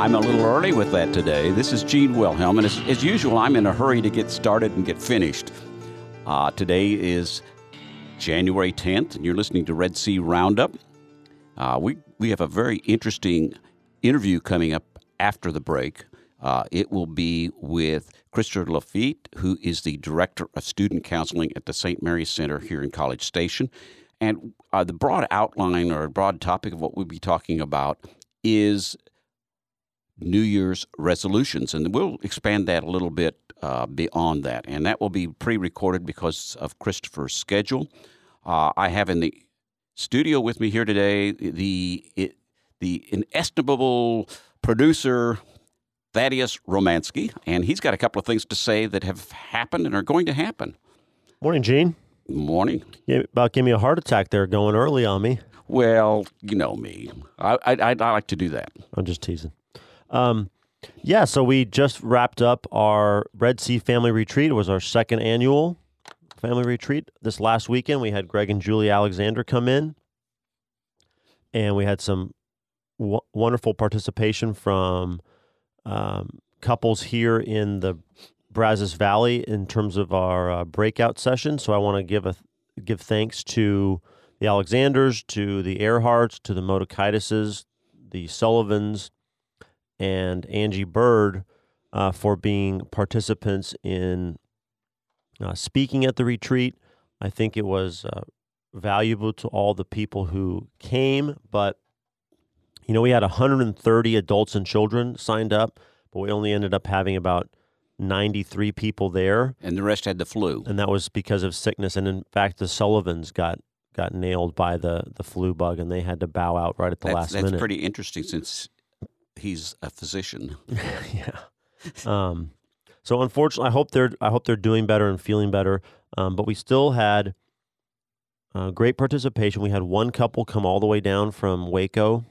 I'm a little early with that today. This is Gene Wilhelm, and as, as usual, I'm in a hurry to get started and get finished. Uh, today is January 10th, and you're listening to Red C Roundup. Uh, we, we have a very interesting interview coming up after the break. Uh, it will be with Christopher Lafitte, who is the Director of Student Counseling at the St. Mary's Center here in College Station. And uh, the broad outline or broad topic of what we'll be talking about is New Year's resolutions. And we'll expand that a little bit uh, beyond that. And that will be pre recorded because of Christopher's schedule. Uh, I have in the studio with me here today the, it, the inestimable producer, Thaddeus Romansky, and he's got a couple of things to say that have happened and are going to happen. Morning, Gene. Morning. You about gave me a heart attack there going early on me. Well, you know me. I, I, I like to do that. I'm just teasing. Um, yeah, so we just wrapped up our Red C Family Retreat. It was our second annual family retreat. This last weekend, we had Greg and Julie Alexander come in, and we had some w- wonderful participation from um, couples here in the Brazos Valley in terms of our uh, breakout session. So I want to give a give thanks to the Alexanders, to the Earharts, to the Motokitis, the Sullivans, and Angie Bird uh, for being participants in uh, speaking at the retreat. I think it was uh, valuable to all the people who came, but you know, we had 130 adults and children signed up, but we only ended up having about 93 people there. And the rest had the flu. And that was because of sickness. And in fact, the Sullivans got got nailed by the, the flu bug and they had to bow out right at the that's, last that's minute. pretty interesting since he's a physician. yeah. Um, so unfortunately, I hope they're I hope they're doing better and feeling better. Um, but we still had uh, great participation. We had one couple come all the way down from Waco.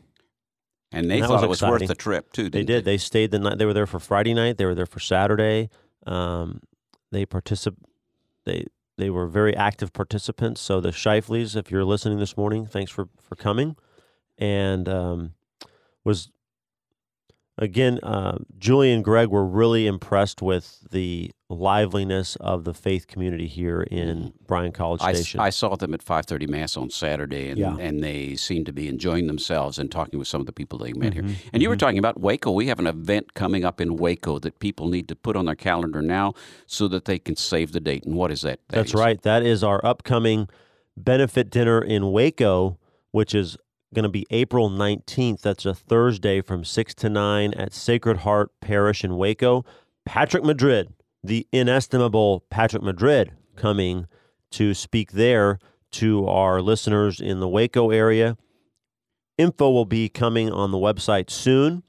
And they And thought was it was exciting. worth the trip too. They did. They stayed the night. They were there for Friday night. They were there for Saturday. Um, they particip. They they were very active participants. So the Shifleys, if you're listening this morning, thanks for for coming. And um, was again, uh, Julie and Greg were really impressed with the liveliness of the faith community here in Bryan College I, Station. I saw them at 5:30 mass on Saturday, and, Yeah. and they seemed to be enjoying themselves and talking with some of the people they met Mhm, here. And you were talking about Waco. We have an event coming up in Waco that people need to put on their calendar now so that they can save the date. And what is that? That's Thaddeus? right. That is our upcoming benefit dinner in Waco, which is going to be April 19th. That's a Thursday from 6 to 9 at Sacred Heart Parish in Waco. Patrick Madrid, the inestimable Patrick Madrid, coming to speak there to our listeners in the Waco area. Info will be coming on the website soon.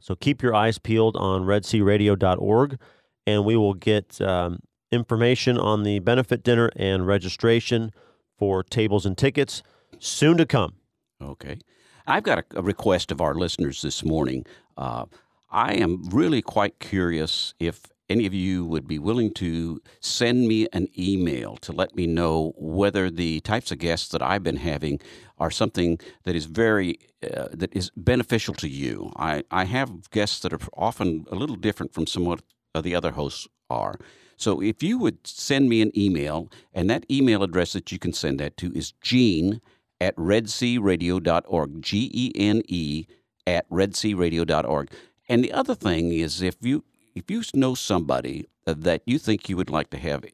So keep your eyes peeled on redcradio.org, and we will get um, information on the benefit dinner and registration for tables and tickets soon to come. Okay. I've got a, a request of our listeners this morning. Uh, I am really quite curious if any of you would be willing to send me an email to let me know whether the types of guests that I've been having are something that is very uh, that is beneficial to you. I, I have guests that are often a little different from some uh, the other hosts are. So if you would send me an email, and that email address that you can send that to is Gene at redcradio.org. G E N E at redcradio.org. And the other thing is if you if you know somebody that you think you would like to have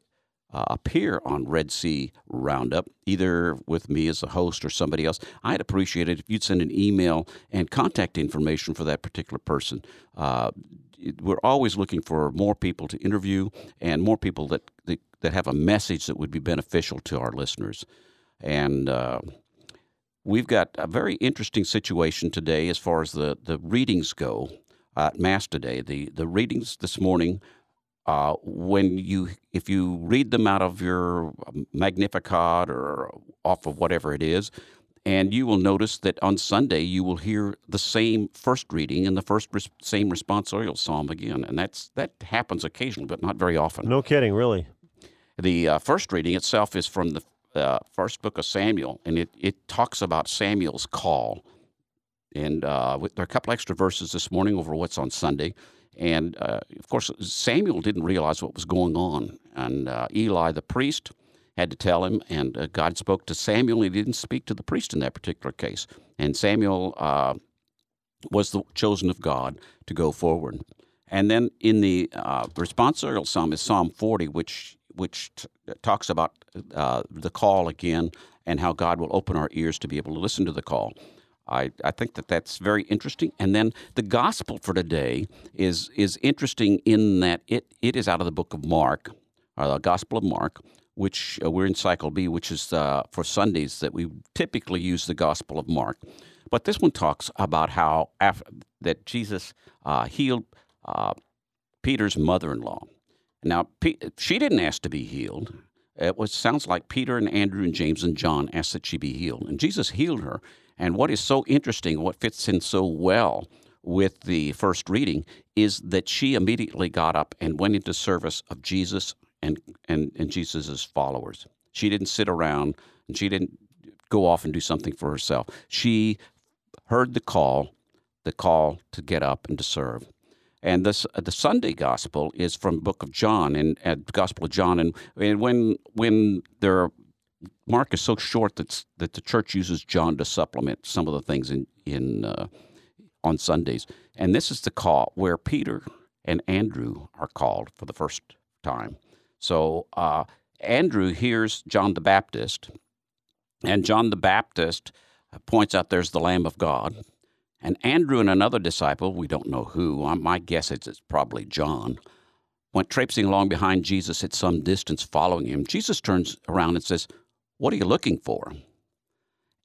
uh, appear on Red C Roundup, either with me as a host or somebody else, I'd appreciate it if you'd send an email and contact information for that particular person. Uh, we're always looking for more people to interview and more people that, that, that have a message that would be beneficial to our listeners. And uh, we've got a very interesting situation today as far as the, the readings go at Mass today. The, the readings this morning, uh, when you if you read them out of your Magnificat or off of whatever it is, and you will notice that on Sunday you will hear the same first reading and the first res- same responsorial psalm again, and that's that happens occasionally, but not very often. No kidding, really. The uh, first reading itself is from the uh, first book of Samuel, and it, it talks about Samuel's call. And uh, there are a couple extra verses this morning over what's on Sunday. And uh, of course, Samuel didn't realize what was going on. And uh, Eli, the priest, had to tell him, and uh, God spoke to Samuel. He didn't speak to the priest in that particular case. And Samuel uh, was the chosen of God to go forward. And then in the uh, responsorial psalm is Psalm 40, which which t- talks about uh, the call again and how God will open our ears to be able to listen to the call. I, I think that that's very interesting. And then the gospel for today is is interesting in that it, it is out of the book of Mark, or uh, the Gospel of Mark, which uh, we're in Cycle B, which is uh, for Sundays that we typically use the Gospel of Mark. But this one talks about how after, that Jesus uh, healed uh, Peter's mother-in-law. Now, she didn't ask to be healed. It was, sounds like Peter and Andrew and James and John asked that she be healed. And Jesus healed her. And what is so interesting, what fits in so well with the first reading, is that she immediately got up and went into service of Jesus and, and, and Jesus' followers. She didn't sit around and she didn't go off and do something for herself. She heard the call, the call to get up and to serve. And this, uh, the Sunday gospel is from Book of John and uh, Gospel of John. And, and when when there Mark is so short that that the church uses John to supplement some of the things in in uh, on Sundays. And this is the call where Peter and Andrew are called for the first time. So uh, Andrew hears John the Baptist, and John the Baptist points out there's the Lamb of God. And Andrew and another disciple, we don't know who, my guess is it's probably John, went traipsing along behind Jesus at some distance following him. Jesus turns around and says, What are you looking for?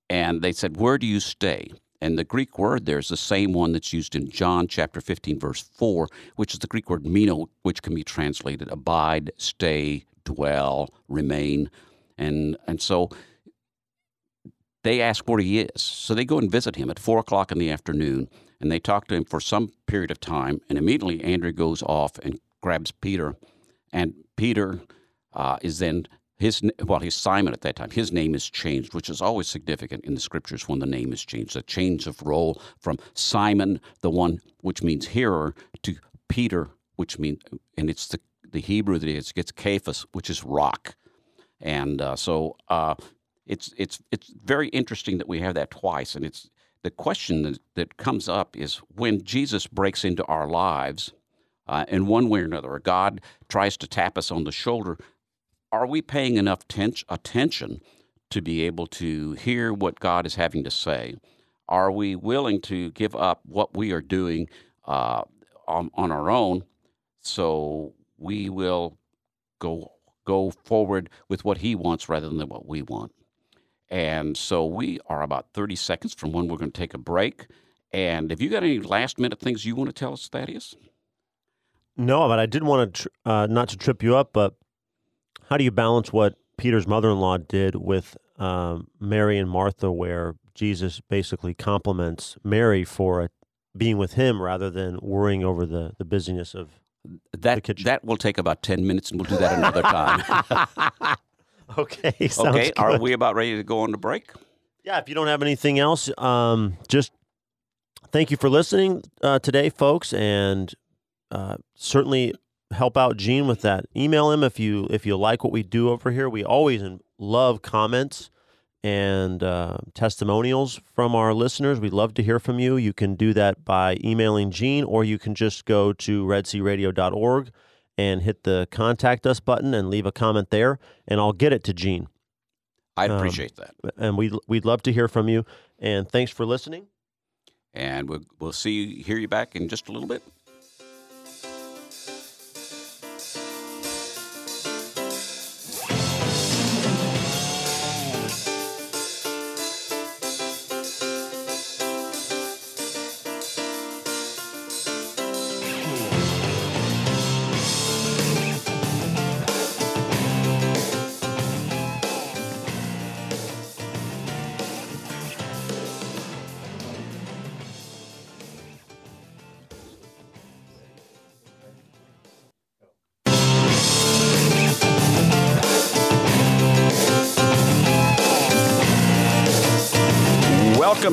And they said, Where do you stay? And the Greek word there is the same one that's used in John chapter 15, verse 4, which is the Greek word meno, which can be translated abide, stay, dwell, remain. And, and so they ask where he is. So they go and visit him at four o'clock in the afternoon, and they talk to him for some period of time. And immediately Andrew goes off and grabs Peter, and Peter uh, is then his well, he's Simon at that time. His name is changed, which is always significant in the scriptures when the name is changed. A change of role from Simon, the one which means hearer, to Peter, which means, and it's the the Hebrew that it gets Cephas, which is rock. And uh, so uh, it's it's it's very interesting that we have that twice, and it's the question that, that comes up is when Jesus breaks into our lives uh, in one way or another, or God tries to tap us on the shoulder, are we paying enough ten- attention to be able to hear what God is having to say? Are we willing to give up what we are doing uh, on, on our own so we will go go forward with what He wants rather than what we want? And so we are about 30 seconds from when we're going to take a break. And have you got any last minute things you want to tell us, Thaddeus? No, but I did want to, tr- uh, not to trip you up, but how do you balance what Peter's mother in law did with um, Mary and Martha, where Jesus basically compliments Mary for being with him rather than worrying over the, the busyness of that, the kitchen? That will take about 10 minutes, and we'll do that another time. Okay. okay. Good. Are we about ready to go on the break? Yeah. If you don't have anything else, um, just thank you for listening uh, today, folks, and uh, certainly help out Gene with that. Email him if you if you like what we do over here. We always love comments and uh, testimonials from our listeners. We'd love to hear from you. You can do that by emailing Gene, or you can just go to redcradio.org and hit the contact us button and leave a comment there, and I'll get it to Gene. I'd um, appreciate um, that. And we'd, we'd love to hear from you. And thanks for listening. And we'll, we'll see you, hear you back in just a little bit.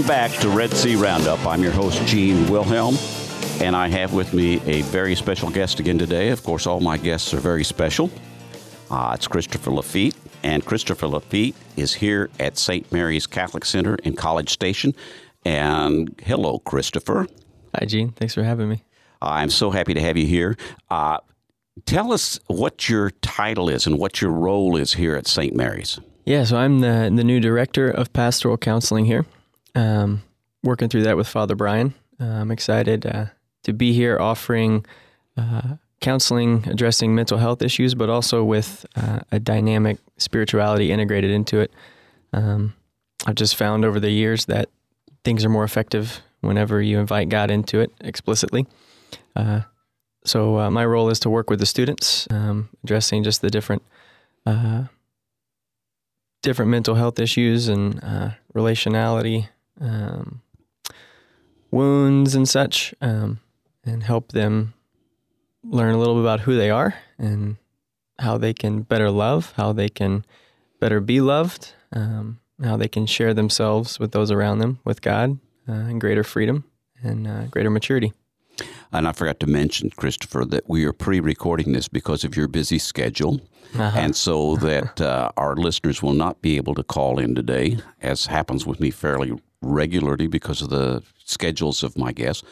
Welcome back to Red C Roundup. I'm your host, Gene Wilhelm, and I have with me a very special guest again today. Of course, all my guests are very special. Uh, it's Christopher Lafitte, and Christopher Lafitte is here at St. Mary's Catholic Center in College Station. And hello, Christopher. Hi, Gene. Thanks for having me. I'm so happy to have you here. Uh, tell us what your title is and what your role is here at St. Mary's. Yeah, so I'm the the new director of pastoral counseling here. Um, working through that with Father Brian. Uh, I'm excited uh, to be here offering uh, counseling addressing mental health issues, but also with uh, a dynamic spirituality integrated into it. Um, I've just found over the years that things are more effective whenever you invite God into it explicitly. Uh, so uh, my role is to work with the students, um, addressing just the different different mental health issues and relationality, um, wounds, and such, um, and help them learn a little bit about who they are and how they can better love, how they can better be loved, um, how they can share themselves with those around them, with God, uh, and greater freedom and uh, greater maturity. And I forgot to mention, Christopher, that we are pre recording this because of your busy schedule. Uh-huh. And so that uh, our listeners will not be able to call in today, as happens with me fairly regularly because of the schedules of my guests.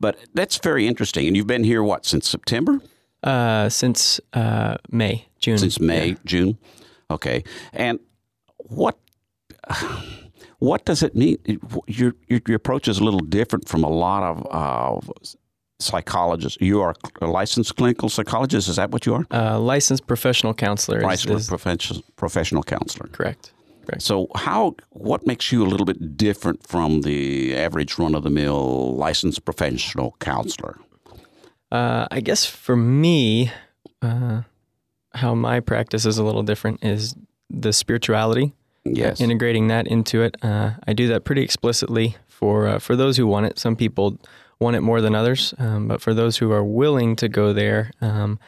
But that's very interesting. And you've been here, what, since September? Uh, since uh, May, June. Since May, yeah. June. Okay. And what. What does it mean? Your, your, your approach is a little different from a lot of uh, psychologist. You are a licensed clinical psychologist. Is that what you are? Uh, licensed professional counselor. Licensed professional professional counselor. Correct. Correct. So, how what makes you a little bit different from the average run of the mill licensed professional counselor? Uh, I guess for me, uh, how my practice is a little different is the spirituality. Yes. integrating that into it. Uh, I do that pretty explicitly for uh, for those who want it. Some people want it more than others. Um, but for those who are willing to go there, um,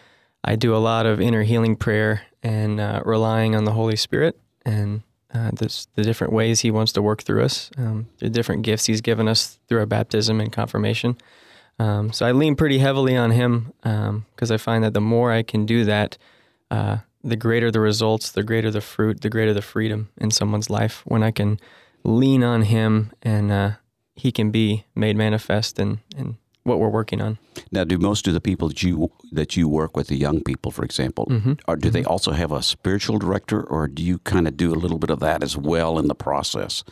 I do a lot of inner healing prayer and uh, relying on the Holy Spirit and uh, the, the, different ways He wants to work through us, um, the different gifts He's given us through our baptism and confirmation. Um, so I lean pretty heavily on Him because um, I find that the more I can do that, uh, the greater the results, the greater the fruit, the greater the freedom in someone's life when I can lean on Him and uh, he can be made manifest and, in what we're working on. Now, do most of the people that you that you work with, the young people, for example, mm-hmm. or do mm-hmm. they also have a spiritual director, or do you kind of do a little bit of that as well in the process?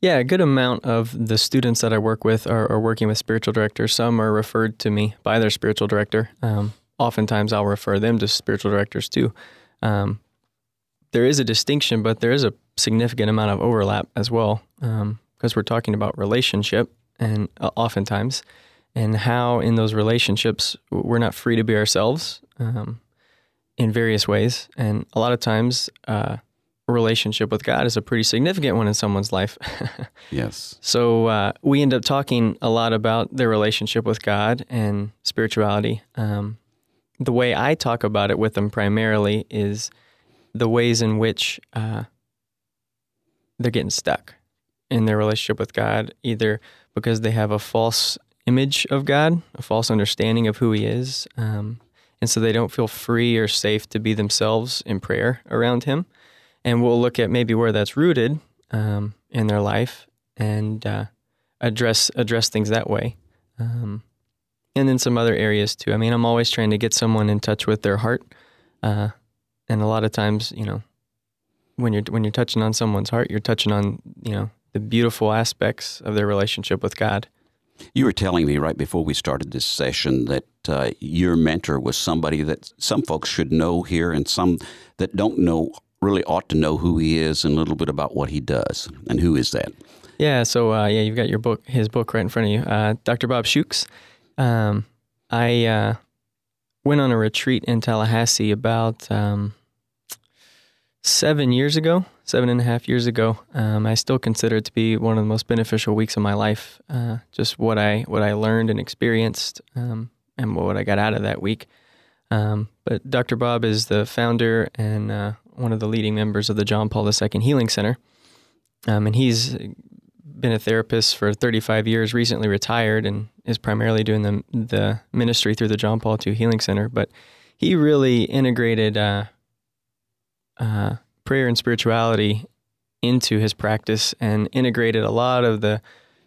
Yeah, a good amount of the students that I work with are, are working with spiritual directors. Some are referred to me by their spiritual director. Um, oftentimes, I'll refer them to spiritual directors too. Um, there is a distinction, but there is a significant amount of overlap as well. Um, because we're talking about relationship and uh, oftentimes and how in those relationships we're not free to be ourselves um, in various ways. And a lot of times uh, a relationship with god is a pretty significant one in someone's life. Yes. So uh, we end up talking a lot about their relationship with god and spirituality. Um, the way i talk about it with them primarily is the ways in which uh, they're getting stuck in their relationship with God, either because they have a false image of God, a false understanding of who He is, um, and so they don't feel free or safe to be themselves in prayer around Him. And we'll look at maybe where that's rooted um, in their life and uh, address address things that way. Um, and then some other areas too. I mean, I'm always trying to get someone in touch with their heart, uh, and a lot of times, you know, when you're when you're touching on someone's heart, you're touching on you know the beautiful aspects of their relationship with God. You were telling me right before we started this session that uh, your mentor was somebody that some folks should know here, and some that don't know really ought to know who he is and a little bit about what he does. And who is that? Yeah, so uh, yeah, you've got your book, his book right in front of you, uh, Dr. Bob Schuchts. Um, I uh, went on a retreat in Tallahassee about um, seven years ago, seven and a half years ago. Um, I still consider it to be one of the most beneficial weeks of my life. Uh, just what I what I learned and experienced, um, and what I got out of that week. Um, but Dr. Bob is the founder and uh, one of the leading members of the John Paul II Healing Center, um, and he's been a therapist for 35 years, recently retired, and is primarily doing the the ministry through the John Paul II Healing Center. But he really integrated uh, uh, prayer and spirituality into his practice and integrated a lot of the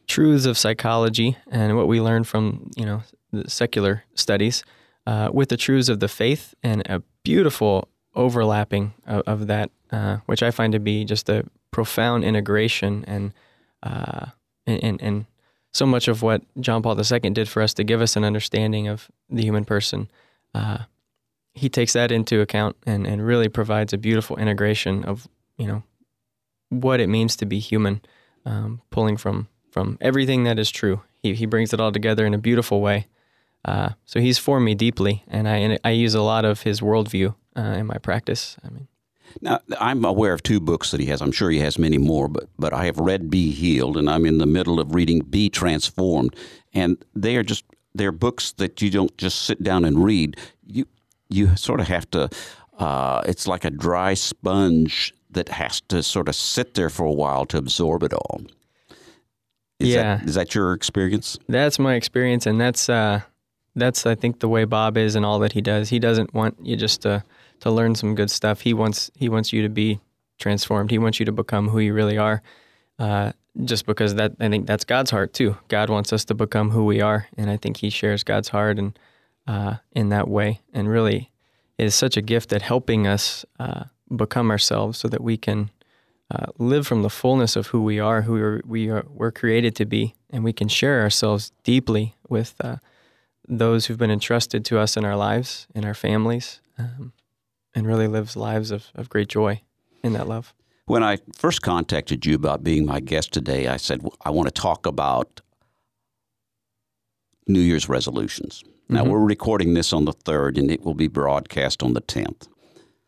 truths of psychology and what we learned from you know the secular studies uh, with the truths of the faith and a beautiful overlapping of, of that, uh, which I find to be just a profound integration and, uh, and, and and so much of what John Paul II did for us to give us an understanding of the human person. He takes that into account and, and really provides a beautiful integration of you know what it means to be human, um, pulling from from everything that is true. He he brings it all together in a beautiful way. Uh, so he's formed me deeply, and I I use a lot of his worldview uh, in my practice. I mean, now I'm aware of two books that he has. I'm sure he has many more, but but I have read "Be Healed" and I'm in the middle of reading "Be Transformed," and they are just they're books that you don't just sit down and read. You you sort of have to. Uh, it's like a dry sponge that has to sort of sit there for a while to absorb it all. Is Yeah. That, is that your experience? that's my experience, and that's uh, that's I think the way Bob is and all that he does. He doesn't want you just to to learn some good stuff. He wants he wants you to be transformed. He wants you to become who you really are. Uh, just because that I think that's God's heart too. God wants us to become who we are, and I think He shares God's heart and uh, in that way, and really is such a gift at helping us uh, become ourselves, so that we can uh, live from the fullness of who we are, who we're, we are, we're created to be, and we can share ourselves deeply with uh, those who've been entrusted to us in our lives, in our families, um, and really lives lives of, of great joy in that love. When I first contacted you about being my guest today, I said I want to talk about New Year's resolutions. Now, Mhm. we're recording this on the 3rd and it will be broadcast on the 10th.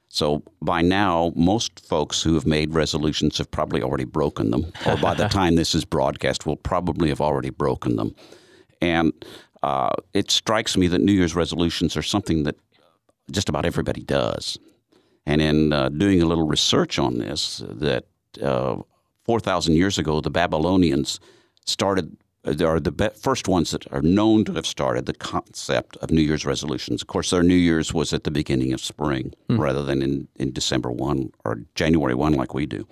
So by now, most folks who have made resolutions have probably already broken them, or by the time this is broadcast, will probably have already broken them. And uh, it strikes me that New Year's resolutions are something that just about everybody does. And in uh, doing a little research on this, that uh, 4,000 years ago, the Babylonians started, Uh, are the be- first ones that are known to have started the concept of New Year's resolutions. Of course, their New Year's was at the beginning of spring hmm. rather than in, in December 1 or January 1 like we do.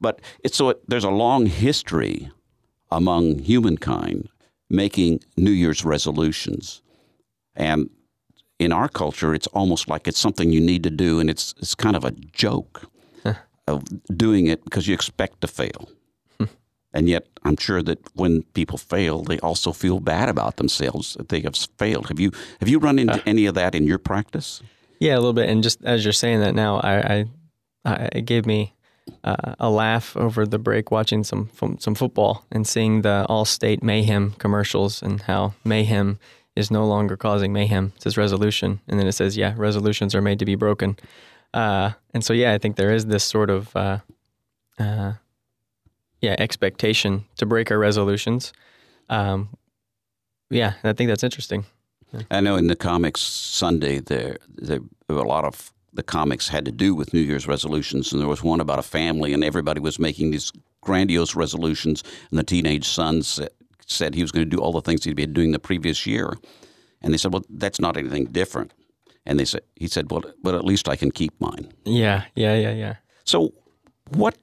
But it's so it, there's a long history among humankind making New Year's resolutions. And in our culture, it's almost like it's something you need to do, and it's it's kind of a joke of doing it because you expect to fail. And yet, I'm sure that when people fail, they also feel bad about themselves that they have failed. Have you have you run into any of that in your practice? Yeah, a little bit. And just as you're saying that now, I, I, I it gave me uh, a laugh over the break watching some some football and seeing the Allstate Mayhem commercials and how mayhem is no longer causing mayhem. It says resolution, and then it says, yeah, resolutions are made to be broken. Uh, and so, yeah, I think there is this sort of, uh, uh, yeah, expectation to break our resolutions. Um, yeah, I think that's interesting. I know in the comics Sunday there there were a lot of the comics had to do with New Year's resolutions, and there was one about a family, and everybody was making these grandiose resolutions, and the teenage son said, said he was going to do all the things he'd been doing the previous year, and they said, "Well, that's not anything different," and they said, "He said, well, but at least I can keep mine." Yeah, yeah, yeah, yeah. So, what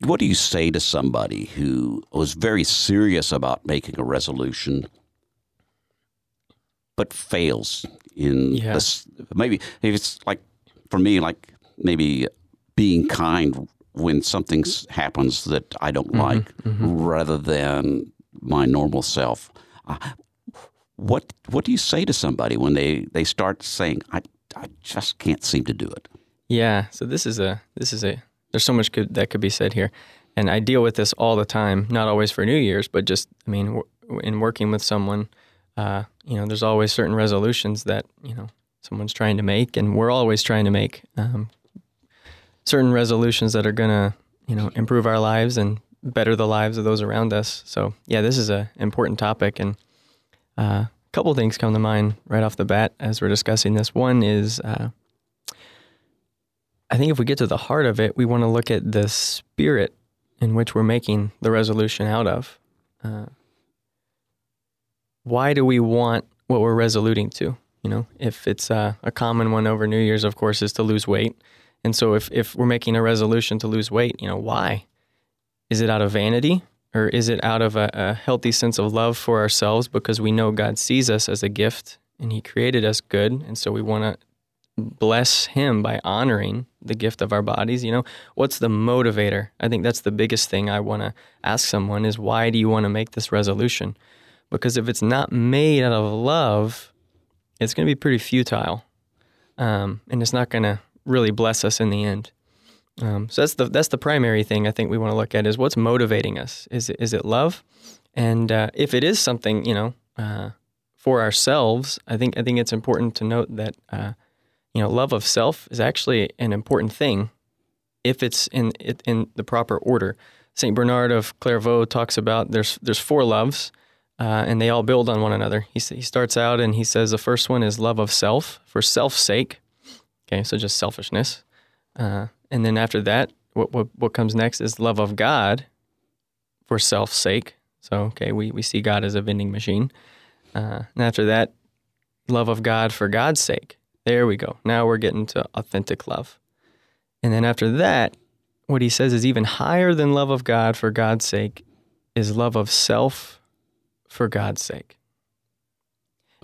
what do you say to somebody who was very serious about making a resolution, but fails in Yeah. this? Maybe if it's like for me, like maybe being kind when something happens that I don't like, rather than my normal self. Uh, what what do you say to somebody when they, they start saying, "I I just can't seem to do it"? Yeah. So this is a this is a there's so much good that could be said here, and I deal with this all the time. Not always for New Year's, but just I mean, w- in working with someone, uh, you know, there's always certain resolutions that you know someone's trying to make, and we're always trying to make um, certain resolutions that are gonna you know improve our lives and better the lives of those around us. So yeah, this is a important topic, and uh, a couple things come to mind right off the bat as we're discussing this. One is. Uh, I think if we get to the heart of it, we want to look at the spirit in which we're making the resolution out of. Uh, why do we want what we're resoluting to? You know, if it's uh, a common one over New Year's, of course, is to lose weight. And so if, if we're making a resolution to lose weight, you know, why? Is it out of vanity or is it out of a, a healthy sense of love for ourselves because we know God sees us as a gift and He created us good? And so we want to bless Him by honoring the gift of our bodies. You know, what's the motivator? I think that's the biggest thing I want to ask someone is why do you want to make this resolution? Because if it's not made out of love, it's going to be pretty futile, um, and it's not going to really bless us in the end. Um, so that's the that's the primary thing I think we want to look at is what's motivating us. Is it, is it love? And uh, if it is something you know uh, for ourselves, I think I think it's important to note that uh, you know love of self is actually an important thing if it's in in the proper order. Saint Bernard of Clairvaux talks about there's there's four loves. Uh, and they all build on one another. He, he starts out and he says the first one is love of self for self's sake. Okay, so just selfishness. Uh, and then after that, what, what, what comes next is love of God for self's sake. So, okay, we, we see God as a vending machine. Uh, and after that, love of God for God's sake. There we go. Now we're getting to authentic love. And then after that, what he says is even higher than love of God for God's sake is love of self for God's sake.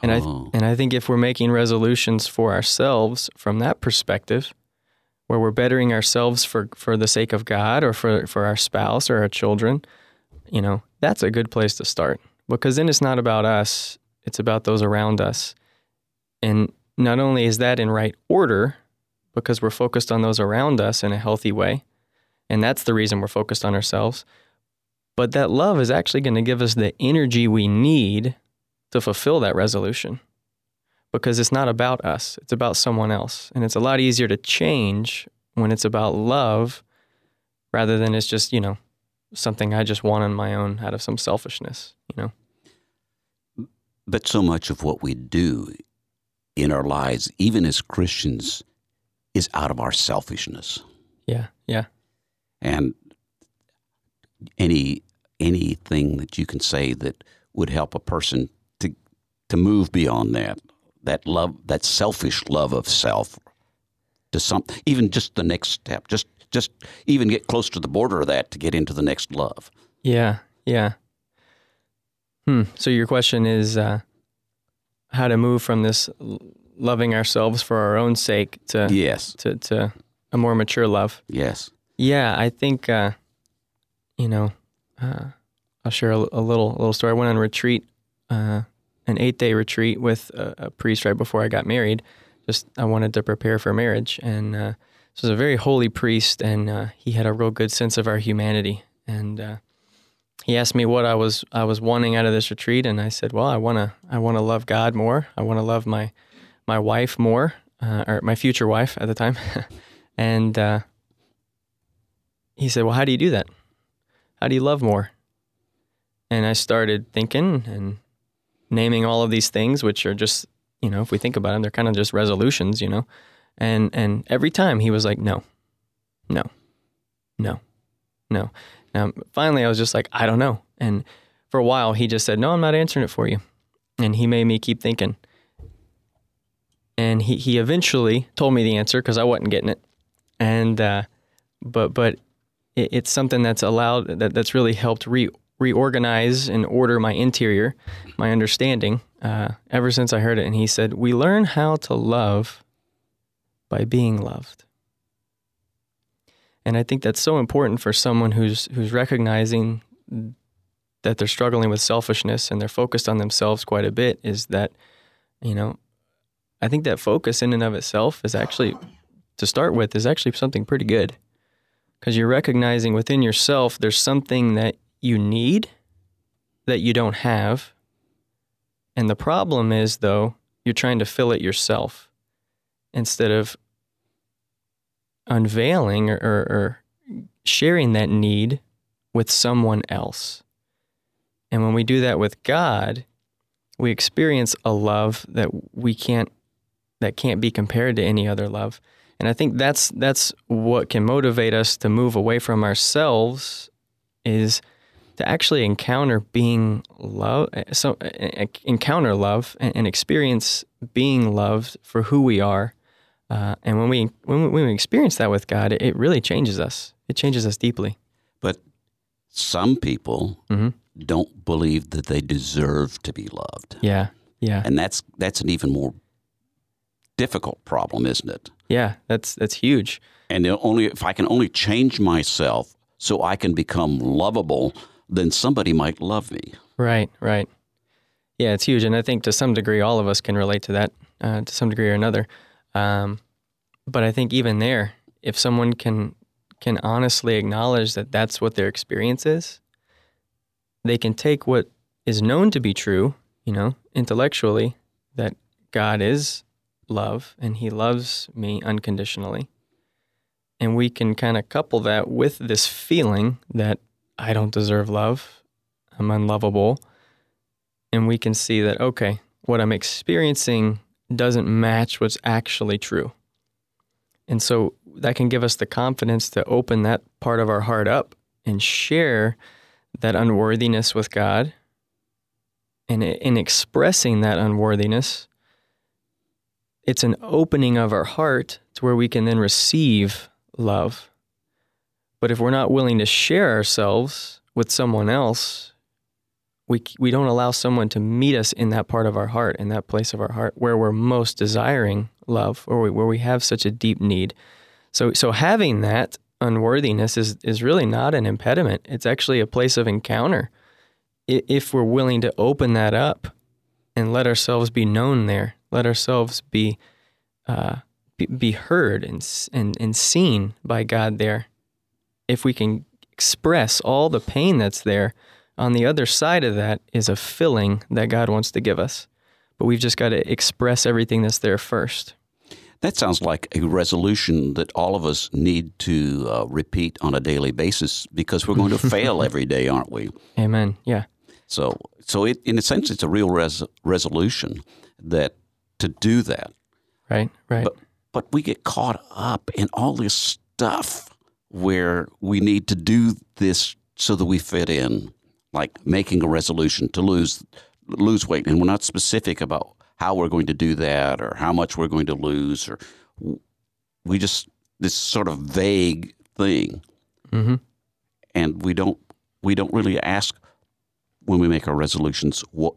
And Oh. I and I think if we're making resolutions for ourselves from that perspective, where we're bettering ourselves for, for the sake of God or for, for our spouse or our children, you know, that's a good place to start. Because then it's not about us, it's about those around us. And not only is that in right order, because we're focused on those around us in a healthy way, and that's the reason we're focused on ourselves, but that love is actually going to give us the energy we need to fulfill that resolution because it's not about us, it's about someone else. And it's a lot easier to change when it's about love rather than it's just, you know, something I just want on my own out of some selfishness, you know? But so much of what we do in our lives, even as Christians, is out of our selfishness. Yeah, yeah. And any anything that you can say that would help a person to to move beyond that, that love, that selfish love of self, to some even just the next step, just just even get close to the border of that to get into the next love. Yeah, yeah. Hmm. So your question is uh, how to move from this loving ourselves for our own sake to Yes, to, to a more mature love. yes. Yeah, I think uh, you know. Uh, I'll share a, a little a little story. I went on a retreat, uh, an eight day retreat with a, a priest right before I got married. Just I wanted to prepare for marriage, and uh, this was a very holy priest, and uh, he had a real good sense of our humanity. And uh, he asked me what I was I was wanting out of this retreat, and I said, "Well, I want to I want to love God more. I want to love my my wife more, uh, or my future wife at the time." and uh, he said, "Well, how do you do that? How do you love more?" And I started thinking and naming all of these things, which are just you know, if we think about them, they're kind of just resolutions, you know. And and every time he was like, "No, no, no, no." Now finally, I was just like, "I don't know." And for a while, he just said, "No, I'm not answering it for you," and he made me keep thinking. And he he eventually told me the answer because I wasn't getting it, and uh, but but it, it's something that's allowed that that's really helped re reorganize and order my interior, my understanding. Uh, ever since I heard it, and he said, "We learn how to love by being loved." And I think that's so important for someone who's who's recognizing that they're struggling with selfishness and they're focused on themselves quite a bit. Is that, you know, I think that focus in and of itself is actually, to start with, is actually something pretty good, because you're recognizing within yourself there's something that you need that you don't have. And the problem is, though, you're trying to fill it yourself instead of unveiling or, or, or sharing that need with someone else. And when we do that with God, we experience a love that we can't that can't be compared to any other love. And I think that's that's what can motivate us to move away from ourselves is to actually encounter being love, so encounter love and experience being loved for who we are. Uh, and when we, when we when we experience that with God, it, it, really changes us. It changes us deeply. But some people mm-hmm. don't believe that they deserve to be loved. Yeah, yeah. And that's that's an even more difficult problem, isn't it? Yeah, that's that's huge. And only if I can only change myself so I can become lovable, then somebody might love me. Right, right. Yeah, it's huge, and I think to some degree, all of us can relate to that uh, to some degree or another. Um, but I think even there, if someone can can honestly acknowledge that that's what their experience is, they can take what is known to be true, you know, intellectually, that God is love and He loves me unconditionally, and we can kind of couple that with this feeling that I don't deserve love, I'm unlovable. And we can see that, okay, what I'm experiencing doesn't match what's actually true. And so that can give us the confidence to open that part of our heart up and share that unworthiness with God. And in expressing that unworthiness, it's an opening of our heart to where we can then receive love. But if we're not willing to share ourselves with someone else, we, we don't allow someone to meet us in that part of our heart, in that place of our heart where we're most desiring love, or we, where we have such a deep need. So, so having that unworthiness is, is really not an impediment. It's actually a place of encounter. If we're willing to open that up and let ourselves be known there, let ourselves be uh, be, heard and, and, and seen by God there, if we can express all the pain that's there, on the other side of that is a filling that God wants to give us. But we've just got to express everything that's there first. That sounds like a resolution that all of us need to uh, repeat on a daily basis because we're going to fail every day, aren't we? Amen. Yeah. So, so it, in a sense, it's a real res- resolution that to do that. Right. Right. But but we get caught up in all this stuff where we need to do this so that we fit in, like making a resolution to lose lose weight, and we're not specific about how we're going to do that or how much we're going to lose, or we just this sort of vague thing, mm-hmm. and we don't we don't really ask when we make our resolutions what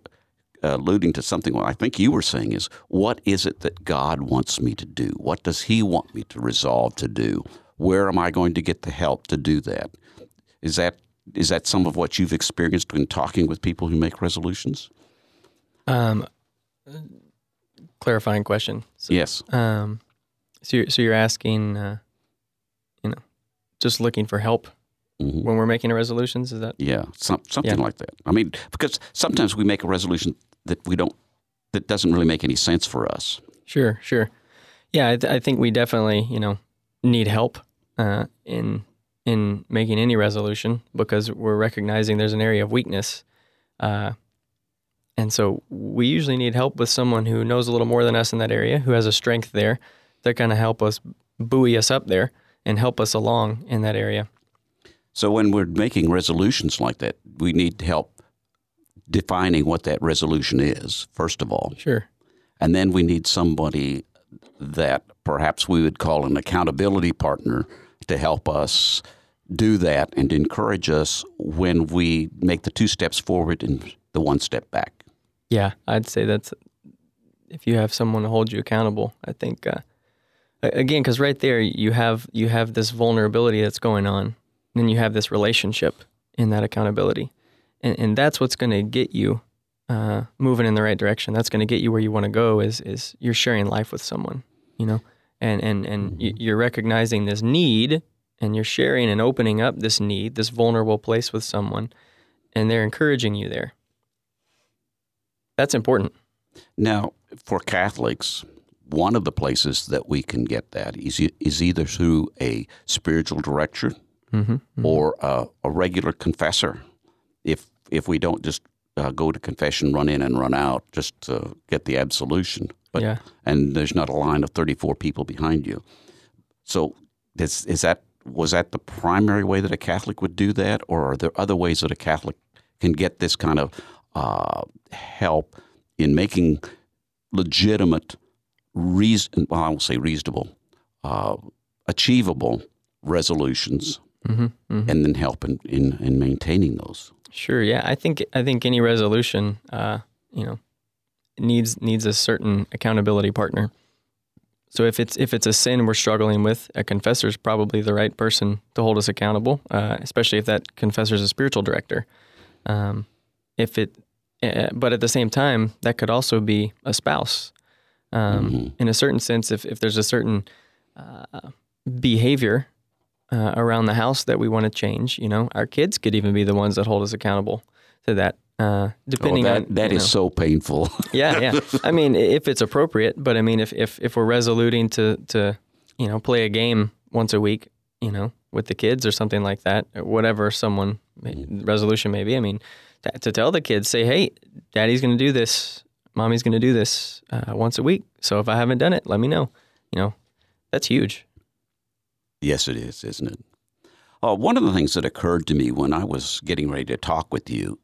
alluding to something what I think you were saying is what is it that God wants me to do? What does He want me to resolve to do? Where am I going to get the help to do that? Is that is that some of what you've experienced when talking with people who make resolutions? Um, clarifying question. So, yes. Um, so you're, so you're asking, uh, you know, just looking for help mm-hmm. when we're making resolutions? Is that? Yeah, some, something yeah. like that. I mean, because sometimes we make a resolution that we don't that doesn't really make any sense for us. Sure, sure. Yeah, I, th- I think we definitely you know need help uh, in in making any resolution because we're recognizing there's an area of weakness. Uh, and so we usually need help with someone who knows a little more than us in that area, who has a strength there that kind of help us buoy us up there and help us along in that area. So when we're making resolutions like that, we need help defining what that resolution is, first of all. Sure. And then we need somebody that perhaps we would call an accountability partner to help us do that and encourage us when we make the two steps forward and the one step back. Yeah, I'd say that's if you have someone to hold you accountable. I think uh, again because right there you have you have this vulnerability that's going on, and you have this relationship in that accountability and, and that's what's going to get you uh, moving in the right direction. That's going to get you where you want to go. Is is you're sharing life with someone, you know, and and and mm-hmm. you're recognizing this need, and you're sharing and opening up this need, this vulnerable place with someone, and they're encouraging you there. That's important. Now, for Catholics, one of the places that we can get that is, is either through a spiritual director mm-hmm, mm-hmm. or a, a, regular confessor. If if we don't just uh, go to confession, run in and run out just to get the absolution. But, yeah. And there's not a line of 34 people behind you. So is, is that was that the primary way that a Catholic would do that, or are there other ways that a Catholic can get this kind of uh, help in making legitimate, reason well, I won't say reasonable, uh, achievable resolutions, Mm-hmm, mm-hmm. and then help in, in, in maintaining those. Sure. Yeah. I think I think any resolution, uh, you know, needs needs a certain accountability partner. So if it's if it's a sin we're struggling with, a confessor is probably the right person to hold us accountable, uh, especially if that confessor is a spiritual director. Um, if it, uh, but at the same time, that could also be a spouse. Um, Mhm. In a certain sense, if if there's a certain uh, behavior uh, around the house that we want to change, you know, our kids could even be the ones that hold us accountable to that. Uh, depending oh, that, on that is know. so painful. yeah, yeah. I mean, if it's appropriate, but I mean, if if if we're resoluting to to you know play a game once a week, you know, with the kids or something like that, whatever someone may, resolution may be. I mean, to, to tell the kids, say, hey, daddy's going to do this, mommy's going to do this uh, once a week. So if I haven't done it, let me know. You know, that's huge. Yes, it is, isn't it? Uh, one of the things that occurred to me when I was getting ready to talk with you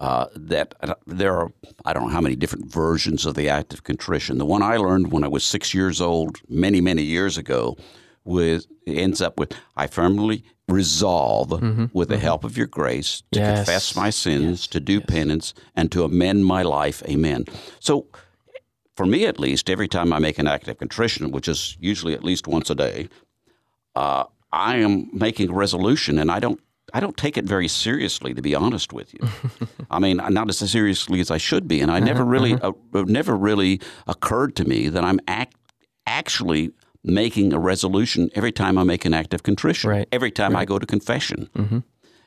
uh, that uh, there are, I don't know how many different versions of the act of contrition. The one I learned when I was six years old, many, many years ago, was ends up with I firmly resolve, with the help of your grace, to Yes. confess my sins, to do penance, and to amend my life. Amen. So, for me at least, every time I make an act of contrition, which is usually at least once a day, uh, I am making a resolution, and I don't. I don't take it very seriously, to be honest with you. I mean, not as seriously as I should be, and I never really, uh, it never really occurred to me that I'm act, actually making a resolution every time I make an act of contrition, Right. every time I go to confession,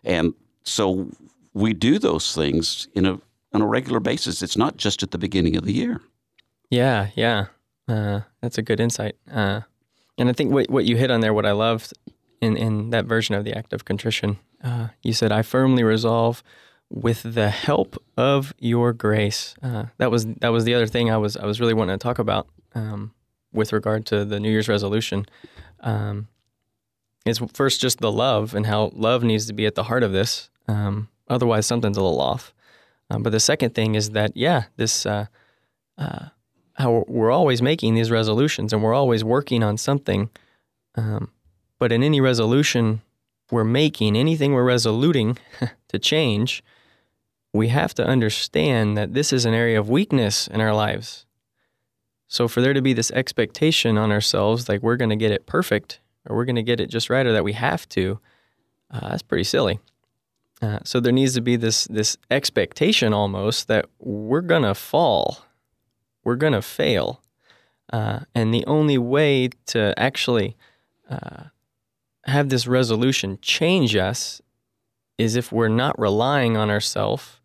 and so we do those things in a on a regular basis. It's not just at the beginning of the year. Yeah, yeah. Uh, that's a good insight. Uh, and I think what what you hit on there, what I loved in in that version of the act of contrition, uh, you said, "I firmly resolve." With the help of your grace, uh, that was that was the other thing I was I was really wanting to talk about um, with regard to the New Year's resolution. Um, is first just the love and how love needs to be at the heart of this. Um, otherwise, something's a little off. Um, but the second thing is that yeah, this uh, uh, how we're always making these resolutions and we're always working on something. Um, but in any resolution we're making, anything we're resoluting to change, we have to understand that this is an area of weakness in our lives. So for there to be this expectation on ourselves, like we're going to get it perfect or we're going to get it just right or that we have to, uh, that's pretty silly. Uh, so there needs to be this this expectation almost that we're gonna fall, we're gonna fail, uh, and the only way to actually uh, have this resolution change us is if we're not relying on ourselves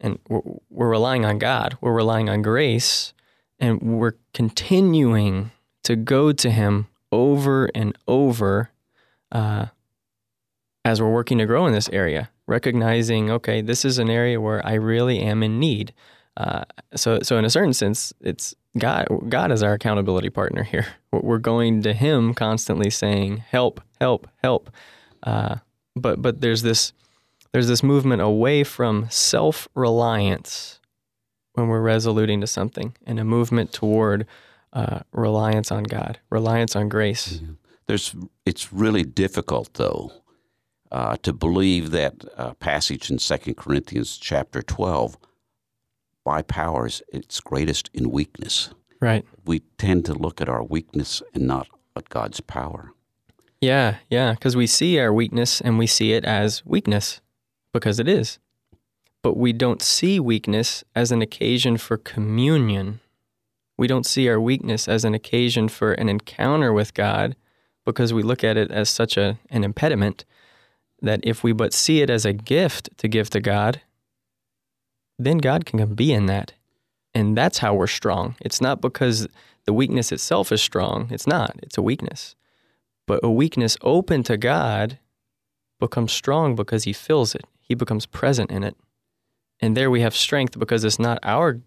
and we're, we're relying on God, we're relying on grace, and we're continuing to go to Him over and over uh, as we're working to grow in this area, recognizing, okay, this is an area where I really am in need. Uh, so, so in a certain sense, it's God. God is our accountability partner here. We're going to Him constantly, saying, "Help, help, help." Uh, but, but there's this, there's this movement away from self-reliance when we're resoluting to something, and a movement toward uh, reliance on God, reliance on grace. There's, it's really difficult though uh, to believe that uh, passage in 2 Corinthians chapter 12. By power is its greatest in weakness. Right. We tend to look at our weakness and not at God's power. Yeah, yeah, because we see our weakness and we see it as weakness because it is. But we don't see weakness as an occasion for communion. We don't see our weakness as an occasion for an encounter with God because we look at it as such a, an impediment that if we but see it as a gift to give to God, then God can be in that. And that's how we're strong. It's not because the weakness itself is strong. It's not. It's a weakness. But a weakness open to God becomes strong because he fills it. He becomes present in it. And there we have strength because it's not our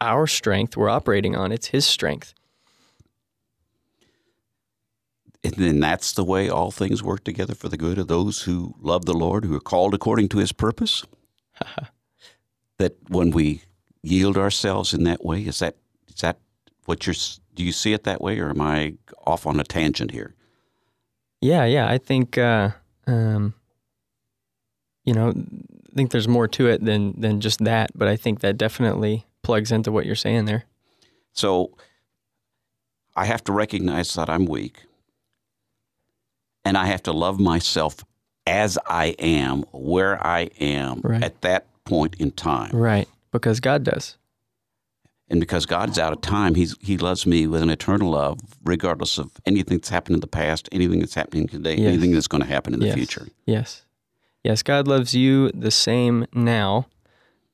our strength we're operating on, it's his strength. and then that's the way all things work together for the good of those who love the Lord, who are called according to His purpose. that when we yield ourselves in that way, is that is that what you're? Do you see it that way, or am I off on a tangent here? Yeah, yeah. I think, uh, um, you know, I think there's more to it than than just that, but I think that definitely plugs into what you're saying there. So I have to recognize that I'm weak, and I have to love myself as I am, where I am Right. at that point in time. Right. Because God does. And because God's out of time, He's He loves me with an eternal love, regardless of anything that's happened in the past, anything that's happening today, Yes. anything that's going to happen in the future. Yes. Yes, God loves you the same now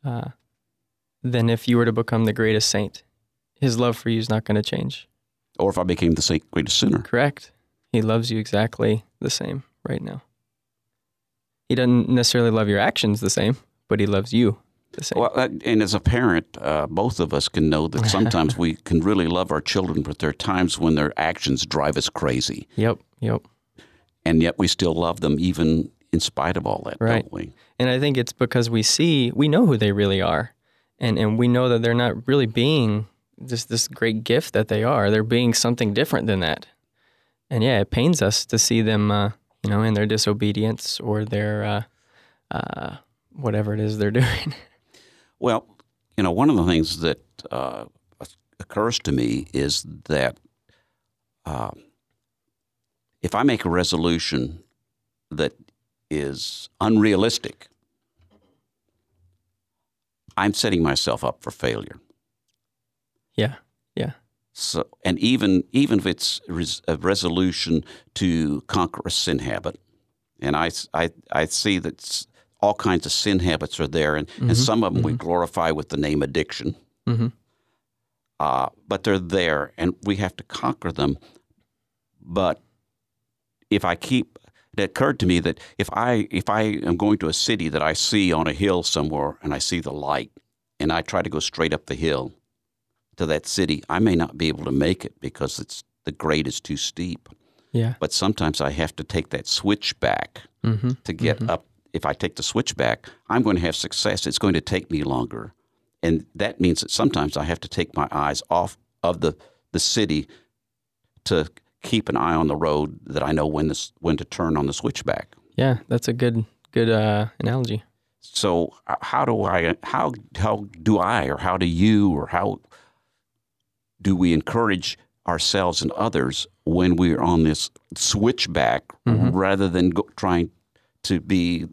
uh, than if you were to become the greatest saint. His love for you is not going to change. Or if I became the greatest sinner. Correct. He loves you exactly the same right now. He doesn't necessarily love your actions the same, but he loves you the same. Well, uh, and as a parent, uh, both of us can know that sometimes we can really love our children, but there are times when their actions drive us crazy, Yep, yep. and yet we still love them even in spite of all that, Right. don't we? And I think it's because we see, we know who they really are. And, and we know that they're not really being this, this great gift that they are. They're being something different than that. And yeah, it pains us to see them, uh, you know, in their disobedience or their, uh, uh, whatever it is they're doing. Well, you know, one of the things that uh, occurs to me is that uh, if I make a resolution that is unrealistic, I'm setting myself up for failure. yeah, yeah, So, and even even if it's res- a resolution to conquer a sin habit, and I, I, I see that all kinds of sin habits are there, and, and some of them we glorify with the name addiction. hmm Uh, but they're there, and we have to conquer them. But if I keep, it occurred to me that if I if I am going to a city that I see on a hill somewhere, and I see the light, and I try to go straight up the hill to that city, I may not be able to make it because it's the grade is too steep. yeah. But sometimes I have to take that switch back hmm to get up. If I take the switchback, I'm going to have success. It's going to take me longer. And that means that sometimes I have to take my eyes off of the, the city to keep an eye on the road that I know when this when to turn on the switchback. Yeah, that's a good, good uh, analogy. So uh, how do I how how do I or how do you or how do we encourage ourselves and others when we're on this switchback rather than go, trying to be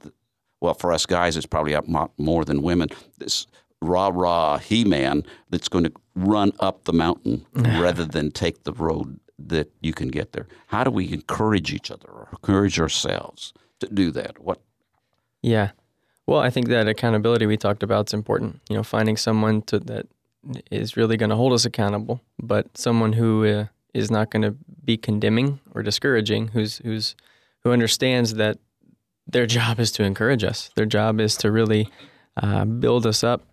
well for us guys it's probably up more than women this rah rah he man that's going to run up the mountain rather than take the road that you can get there how do we encourage each other or encourage ourselves to do that what Yeah. Well, I think that accountability we talked about is important. You know, finding someone to that is really going to hold us accountable, but someone who uh, is not going to be condemning or discouraging, who's who's who understands that their job is to encourage us. Their job is to really uh, build us up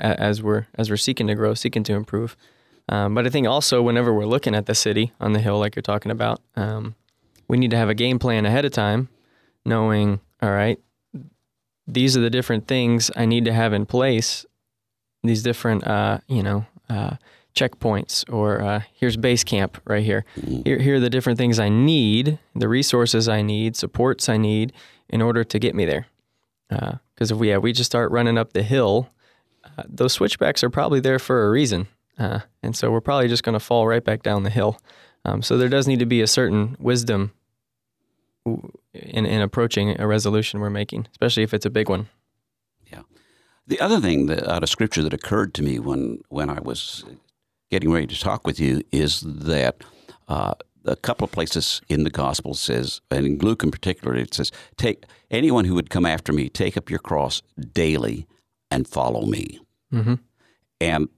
as we're as we're seeking to grow, seeking to improve. Um, but I think also whenever we're looking at the city on the hill, like you're talking about, um, we need to have a game plan ahead of time, knowing, all right, these are the different things I need to have in place. These different, uh, you know, uh, checkpoints, or uh, here's base camp right here. Here, here are the different things I need, the resources I need, supports I need in order to get me there. Because if we yeah, we just start running up the hill, uh, those switchbacks are probably there for a reason, uh, and so we're probably just going to fall right back down the hill. Um, so there does need to be a certain wisdom in, in approaching a resolution we're making, especially if it's a big one. Yeah. The other thing that, out of Scripture that occurred to me when when I was getting ready to talk with you is that uh, a couple of places in the Gospel says, and in Luke in particular, it says, "Take anyone who would come after me, take up your cross daily and follow me." Mm-hmm. And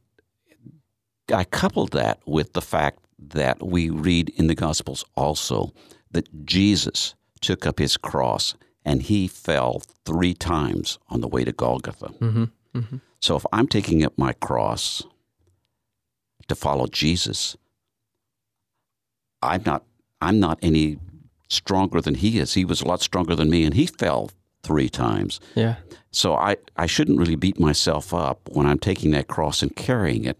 I coupled that with the fact that we read in the Gospels also that Jesus took up his cross and he fell three times on the way to Golgotha. Mm-hmm. Mm-hmm. So if I'm taking up my cross to follow Jesus, I'm not I'm not any stronger than he is. He was a lot stronger than me, and he fell three times. Yeah. So I, I shouldn't really beat myself up when I'm taking that cross and carrying it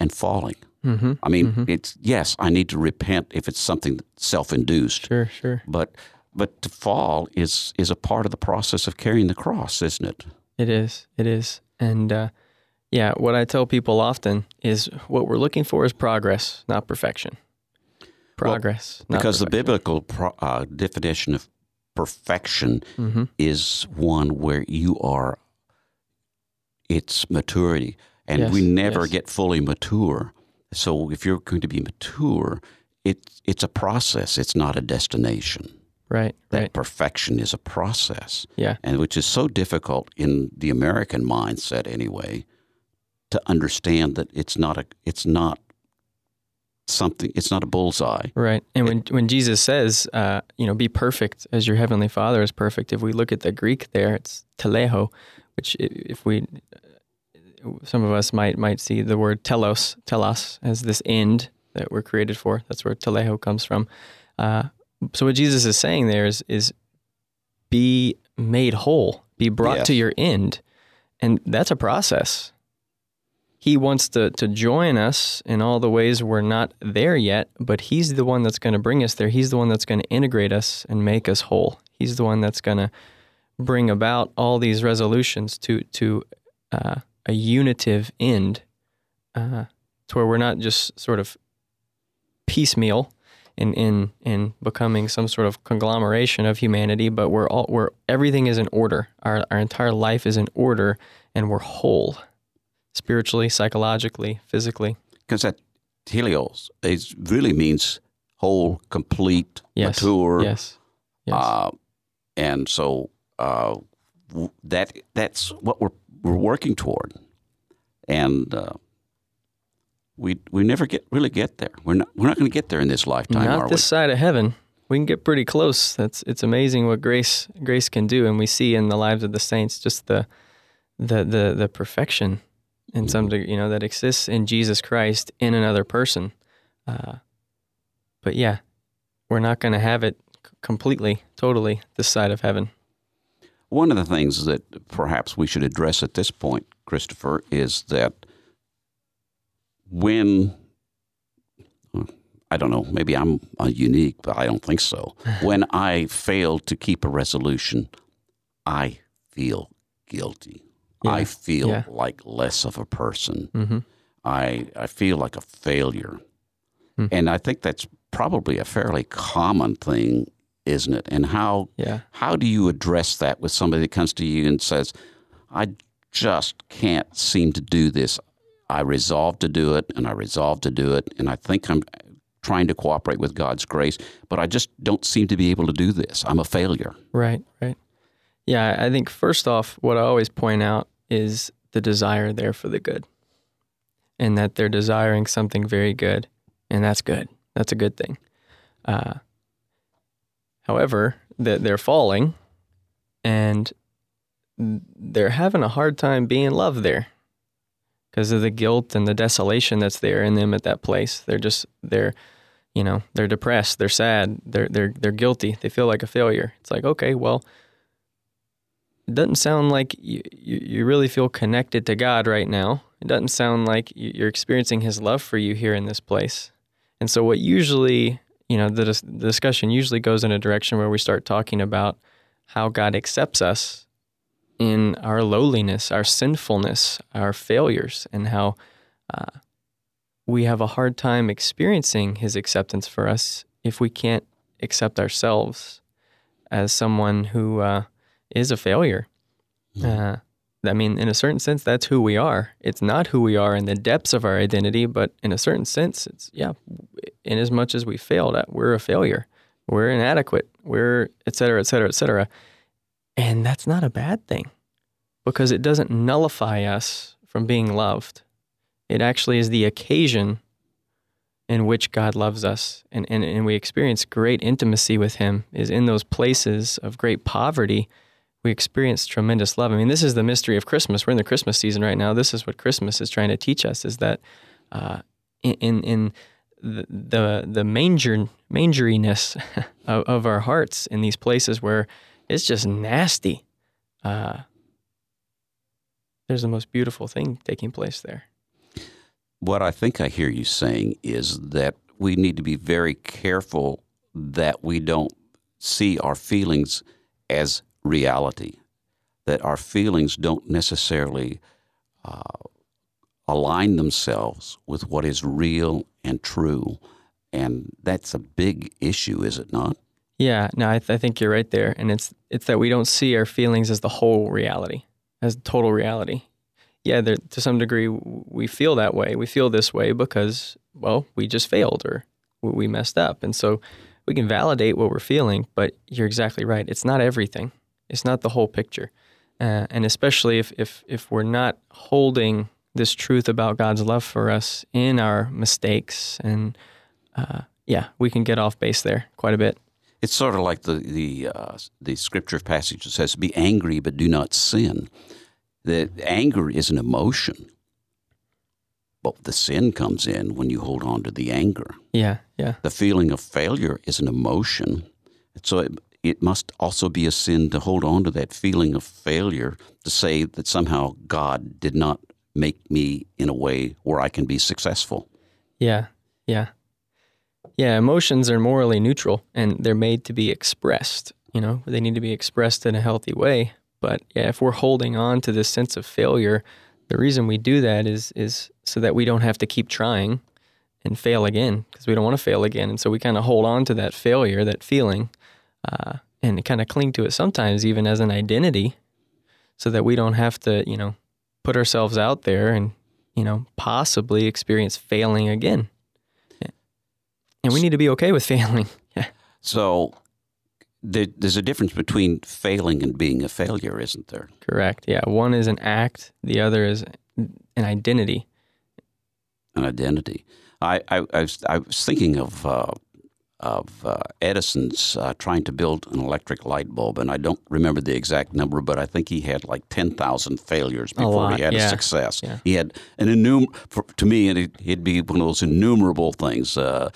and falling. Mm-hmm. I mean, it's yes, I need to repent if it's something self-induced, Sure, sure. but but to fall is is a part of the process of carrying the cross, isn't it? It is. It is. And uh, yeah, what I tell people often is what we're looking for is progress, not perfection. Progress. not Because the biblical pro, uh, definition of perfection Mhm. is one where you are. It's maturity, and Yes, we never yes. get fully mature. So if you're going to be mature, it it's a process. It's not a destination. Right, That right. perfection is a process. Yeah. and which is so difficult in the American mindset anyway to understand that it's not a it's not something it's not a bullseye. Right. And when when Jesus says, uh, you know, be perfect as your heavenly Father is perfect, if we look at the Greek there, it's teleios, which if we some of us might might see the word telos, telos as this end that we're created for. That's where teleios comes from. Uh, so what Jesus is saying there is is be made whole, be brought to your end, and that's a process. He wants to to join us in all the ways we're not there yet, but he's the one that's going to bring us there. He's the one that's going to integrate us and make us whole. He's the one that's going to bring about all these resolutions to to uh, a unitive end, uh, to where we're not just sort of piecemeal in in in becoming some sort of conglomeration of humanity, but we're all we're everything is in order. Our our entire life is in order, and we're whole, spiritually, psychologically, physically. Because that teleios is really means whole, complete, Yes. mature. Yes. Yes. Uh, and so uh, w- that that's what we're we're working toward, and uh, we we never get really get there. We're not we're not going to get there in this lifetime, Not are this side of heaven. We can get pretty close. That's it's amazing what grace grace can do, and we see in the lives of the saints just the the the the perfection in some Mm-hmm. degree, you know, that exists in Jesus Christ in another person. Uh, but yeah, we're not going to have it completely, totally this side of heaven. One of the things that perhaps we should address at this point, Christopher, is that when I don't know, maybe I'm uh, unique, but I don't think so. when I fail to keep a resolution, I feel guilty. I feel yeah. like less of a person. hmm I I feel like a failure, Hmm. and I think that's probably a fairly common thing, isn't it? And how Yeah. how do you address that with somebody that comes to you and says, I just can't seem to do this. I resolve to do it and I resolve to do it. And I think I'm trying to cooperate with God's grace, but I just don't seem to be able to do this. I'm a failure. Right, right. Yeah, I think first off, what I always point out is the desire there for the good, and that they're desiring something very good, and that's good. That's a good thing. Uh, however, that they're falling, and they're having a hard time being loved there because of the guilt and the desolation that's there in them at that place. They're just they're you know they're depressed they're sad they're they're they're guilty they feel like a failure it's like okay well doesn't sound like you, you, really feel connected to god right now. It doesn't sound like you- you're experiencing his love for you here in this place. And so what usually you know the, dis- the discussion usually goes in a direction where we start talking about how god accepts us in our lowliness our sinfulness our failures and how uh, we have a hard time experiencing his acceptance for us if we can't accept ourselves as someone who uh, is a failure. Uh, I mean, in a certain sense, that's who we are. It's not who we are in the depths of our identity, but in a certain sense, it's, yeah, in as much as we failed at, we're a failure. We're inadequate. We're et cetera, et cetera, et cetera. And that's not a bad thing because it doesn't nullify us from being loved. It actually is the occasion in which God loves us and, and, and we experience great intimacy with Him is in those places of great poverty. We experience tremendous love. I mean, this is the mystery of Christmas. We're in the Christmas season right now. This is what Christmas is trying to teach us: is that uh, in in, the the manger mangeriness of, of our hearts in these places where it's just nasty. Uh, there's the most beautiful thing taking place there. What I think I hear you saying is that we need to be very careful that we don't see our feelings as reality, that our feelings don't necessarily uh, align themselves with what is real and true. And that's a big issue, is it not? Yeah, no, I, th- I think you're right there, and it's it's that we don't see our feelings as the whole reality, as total reality. Yeah, to some degree, we feel that way. We feel this way because, well, we just failed or we messed up, and so we can validate what we're feeling. But you're exactly right; it's not everything. It's not the whole picture, uh, and especially if if if we're not holding this truth about God's love for us in our mistakes, and uh, yeah, we can get off base there quite a bit. It's sort of like the the uh, the scripture passage that says, "Be angry, but do not sin." That anger is an emotion, but the sin comes in when you hold on to the anger. Yeah, yeah. The feeling of failure is an emotion, so it, it must also be a sin to hold on to that feeling of failure to say that somehow God did not make me in a way where I can be successful. Yeah, yeah. Yeah, emotions are morally neutral and they're made to be expressed. You know, they need to be expressed in a healthy way. But yeah, if we're holding on to this sense of failure, the reason we do that is is so that we don't have to keep trying and fail again because we don't want to fail again. And so we kind of hold on to that failure, that feeling, uh, and kind of cling to it sometimes even as an identity, so that we don't have to, you know, put ourselves out there and you know possibly experience failing again. And we need to be okay with failing. Yeah. So there's a difference between failing and being a failure, isn't there? Correct. Yeah. One is an act, the other is an identity. An identity. I, I, I, was, I was thinking of uh, of uh, Edison's uh, trying to build an electric light bulb, and I don't remember the exact number, but I think he had like ten thousand failures before he had yeah. a success. Yeah. He had an innumerable. To me, it'd, it'd, be one of those innumerable things. Uh,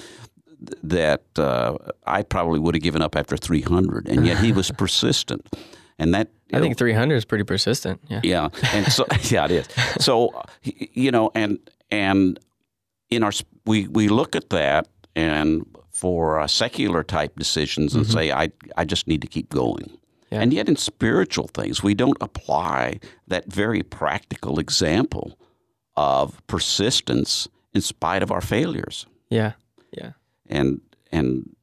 that uh, I probably would have given up after 300, and yet he was persistent. And that I think 300 is pretty persistent. Yeah. Yeah. And so yeah, it is. So you know, and and in our we we look at that and for uh, secular type decisions and mm-hmm. say I I just need to keep going. Yeah. And yet in spiritual things, we don't apply that very practical example of persistence in spite of our failures. Yeah. Yeah and and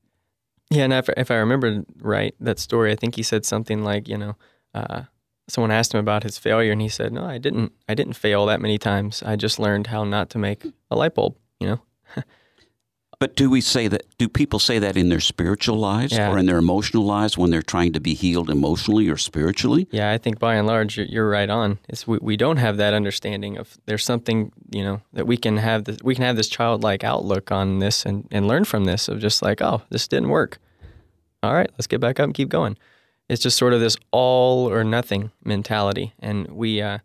yeah, and if, if I remember right, that story, I think he said something like, you know, uh, someone asked him about his failure, and he said, "No, I didn't. I didn't fail that many times. I just learned how not to make a light bulb." You know. But do we say that? Do people say that in their spiritual lives yeah. or in their emotional lives when they're trying to be healed emotionally or spiritually? Yeah, I think by and large you're, right on. It's we, we don't have that understanding of there's something you know that we can have this, we can have this childlike outlook on this and, and learn from this of just like oh this didn't work. All right, let's get back up and keep going. It's just sort of this all or nothing mentality, and we uh,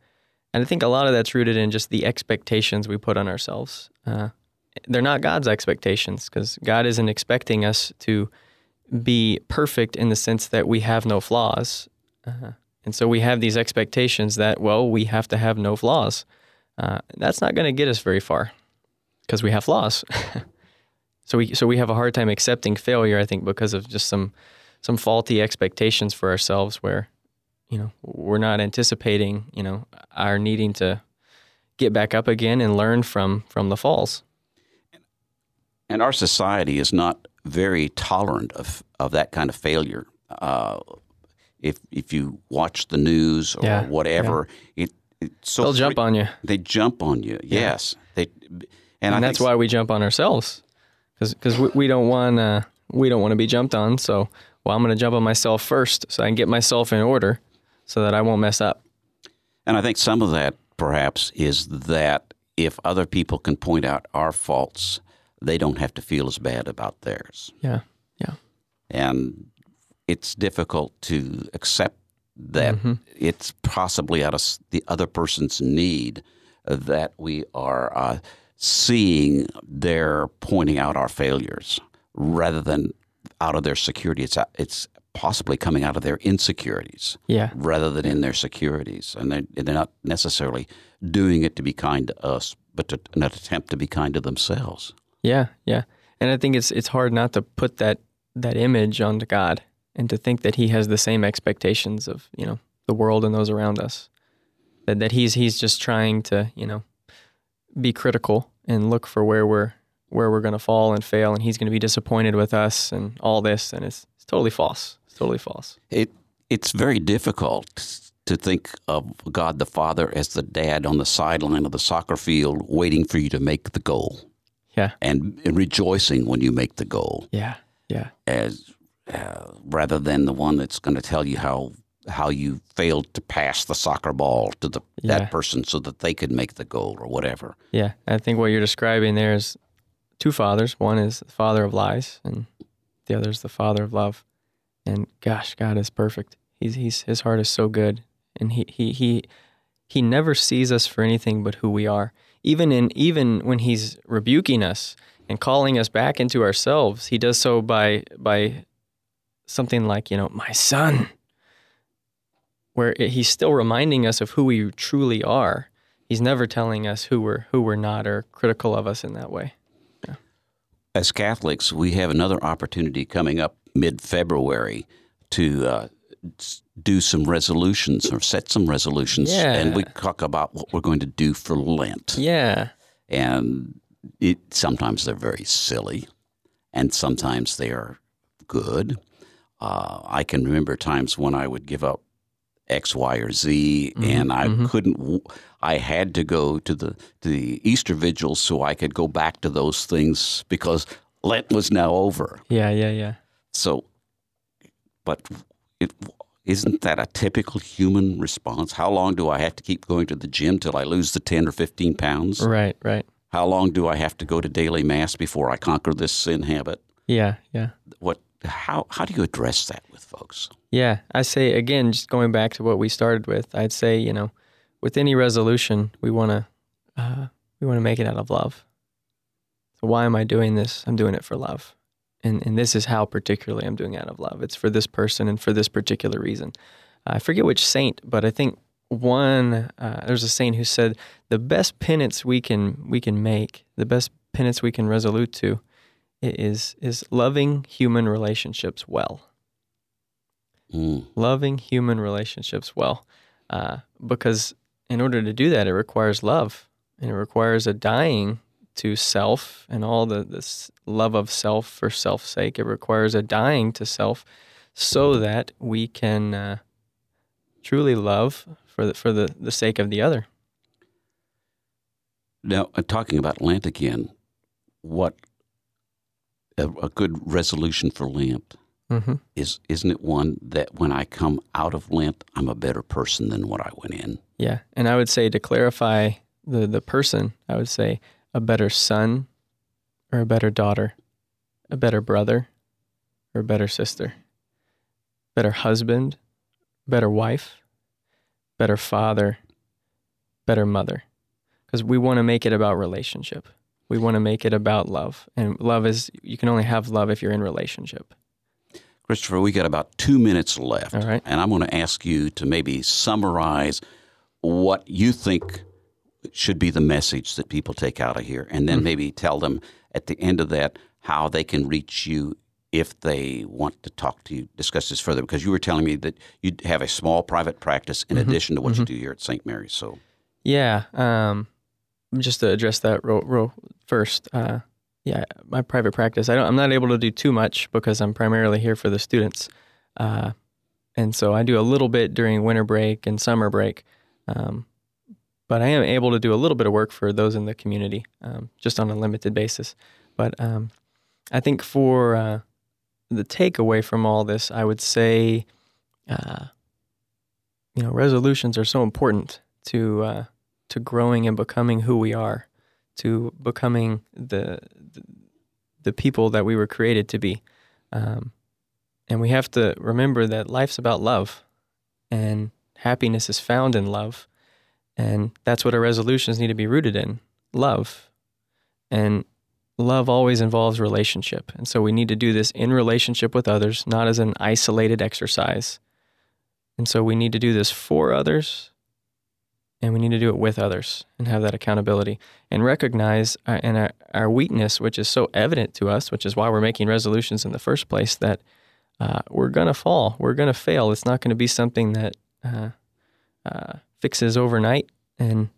and I think a lot of that's rooted in just the expectations we put on ourselves. Uh, they're not God's expectations because God isn't expecting us to be perfect in the sense that we have no flaws. Uh, and so we have these expectations that, well, we have to have no flaws. Uh, that's not going to get us very far because we have flaws. so we so we have a hard time accepting failure, I think, because of just some some faulty expectations for ourselves where, you know, we're not anticipating, you know, our needing to get back up again and learn from from the falls. And our society is not very tolerant of, of that kind of failure. Uh, if if you watch the news or yeah, whatever, yeah. it, it so they'll jump on you. They jump on you. Yes, they, and, and that's why we jump on ourselves because we, we don't want uh, we don't want to be jumped on. So well, I'm going to jump on myself first so I can get myself in order so that I won't mess up. And I think some of that perhaps is that if other people can point out our faults they don't have to feel as bad about theirs. Yeah, yeah. And it's difficult to accept that mm-hmm. it's possibly out of the other person's need that we are uh, seeing their pointing out our failures rather than out of their security. It's it's possibly coming out of their insecurities Yeah. rather than in their securities, and they're, they're not necessarily doing it to be kind to us, but to, an attempt to be kind to themselves. Yeah, yeah. And I think it's it's hard not to put that that image onto God and to think that he has the same expectations of, you know, the world and those around us. That that he's he's just trying to, you know, be critical and look for where we're where we're going to fall and fail and he's going to be disappointed with us and all this and it's it's totally false. It's totally false. It it's very difficult to think of God the Father as the dad on the sideline of the soccer field waiting for you to make the goal Yeah. and, and rejoicing when you make the goal Yeah. Yeah. as uh, rather than the one that's going to tell you how how you failed to pass the soccer ball to the Yeah. that person so that they could make the goal or whatever. Yeah, I think what you're describing there is two fathers. One is the father of lies, and the other is the father of love. And gosh, God is perfect. He's he's his heart is so good, and he he he he never sees us for anything but who we are. Even in even when he's rebuking us and calling us back into ourselves, he does so by by something like you know, my son, where he's still reminding us of who we truly are he's never telling us who we're who we're not or critical of us in that way. As Catholics, we have another opportunity coming up mid February to uh, s- do some resolutions or set some resolutions, Yeah. and we talk about what we're going to do for Lent. Yeah. and it sometimes they're very silly, and sometimes they are good. Uh, I can remember times when I would give up X, Y, or Z, and I couldn't. I had to go to the to the Easter vigils so I could go back to those things because Lent was now over. Yeah, yeah, yeah. So, but it isn't that a typical human response? How long do I have to keep going to the gym till I lose the ten or fifteen pounds? Right, right. How long do I have to go to daily mass before I conquer this sin habit? Yeah, yeah. What? How? How do you address that with folks? Yeah, I say again, just going back to what we started with, I'd say you know, with any resolution, we want to uh, we want to make it out of love. So why am I doing this? I'm doing it for love, and and this is how particularly I'm doing out of love. It's for this person and for this particular reason. I forget which saint, but I think one uh, there's a saint who said the best penance we can we can make, the best penance we can resolute to, is is loving human relationships well Mm. loving human relationships well. Uh, because in order to do that, it requires love and it requires a dying to self and all the this love of self for self's sake. It requires a dying to self so that we can uh, truly love for the, for the, the sake of the other. Now, uh, talking about Lent again, what a, a good resolution for Lent Mm-hmm. is? Isn't it one that when I come out of Lent, I'm a better person than what I went in? Yeah, and I would say to clarify the the person, I would say a better son or a better daughter, a better brother or a better sister, better husband, better wife, better father, better mother. Cuz we want to make it about relationship. We want to make it about love. And love is you can only have love if you're in relationship. Christopher, we got about two minutes left. All right. And I'm going to ask you to maybe summarize what you think should be the message that people take out of here, and then maybe tell them at the end of that how they can reach you if they want to talk to you, discuss this further. Because you were telling me that you have a small private practice in Mm-hmm. addition to what you do here at St. Mary's. So, Yeah. Um, just to address that real, real first. Uh, yeah, my private practice. I don't. I'm not able to do too much because I'm primarily here for the students, uh, and so I do a little bit during winter break and summer break. Um, but I am able to do a little bit of work for those in the community, um, just on a limited basis. But um, I think for uh, the takeaway from all this, I would say, uh, you know, resolutions are so important to uh, to growing and becoming who we are, to becoming the the, people that we were created to be. Um, and we have to remember that life's about love, and happiness is found in love, and that's what our resolutions need to be rooted in love. And love always involves relationship. And so we need to do this in relationship with others, not as an isolated exercise. And so we need to do this for others and we need to do it with others and have that accountability and recognize our, uh, and our, our weakness, which is so evident to us, which is why we're making resolutions in the first place, that uh, we're going to fall, we're going to fail. It's not going to be something that uh, uh, fixes overnight, and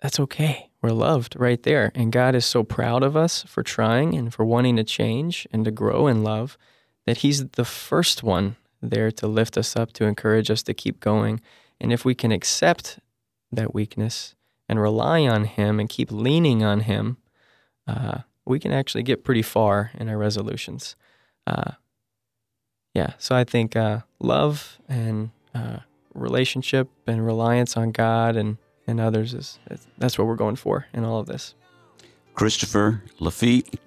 that's okay. We're loved right there. And God is so proud of us for trying and for wanting to change and to grow in love that He's the first one there to lift us up, to encourage us to keep going. And if we can accept that weakness and rely on Him and keep leaning on Him, uh, we can actually get pretty far in our resolutions. Uh, yeah, so I think uh, love and uh, relationship and reliance on God and, and others is that's what we're going for in all of this. Christopher Lafitte,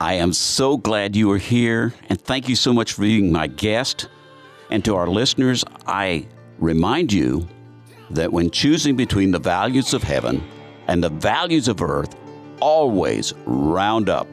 I am so glad you are here, and thank you so much for being my guest. And to our listeners, I remind you that when choosing between the values of heaven and the values of earth, always round up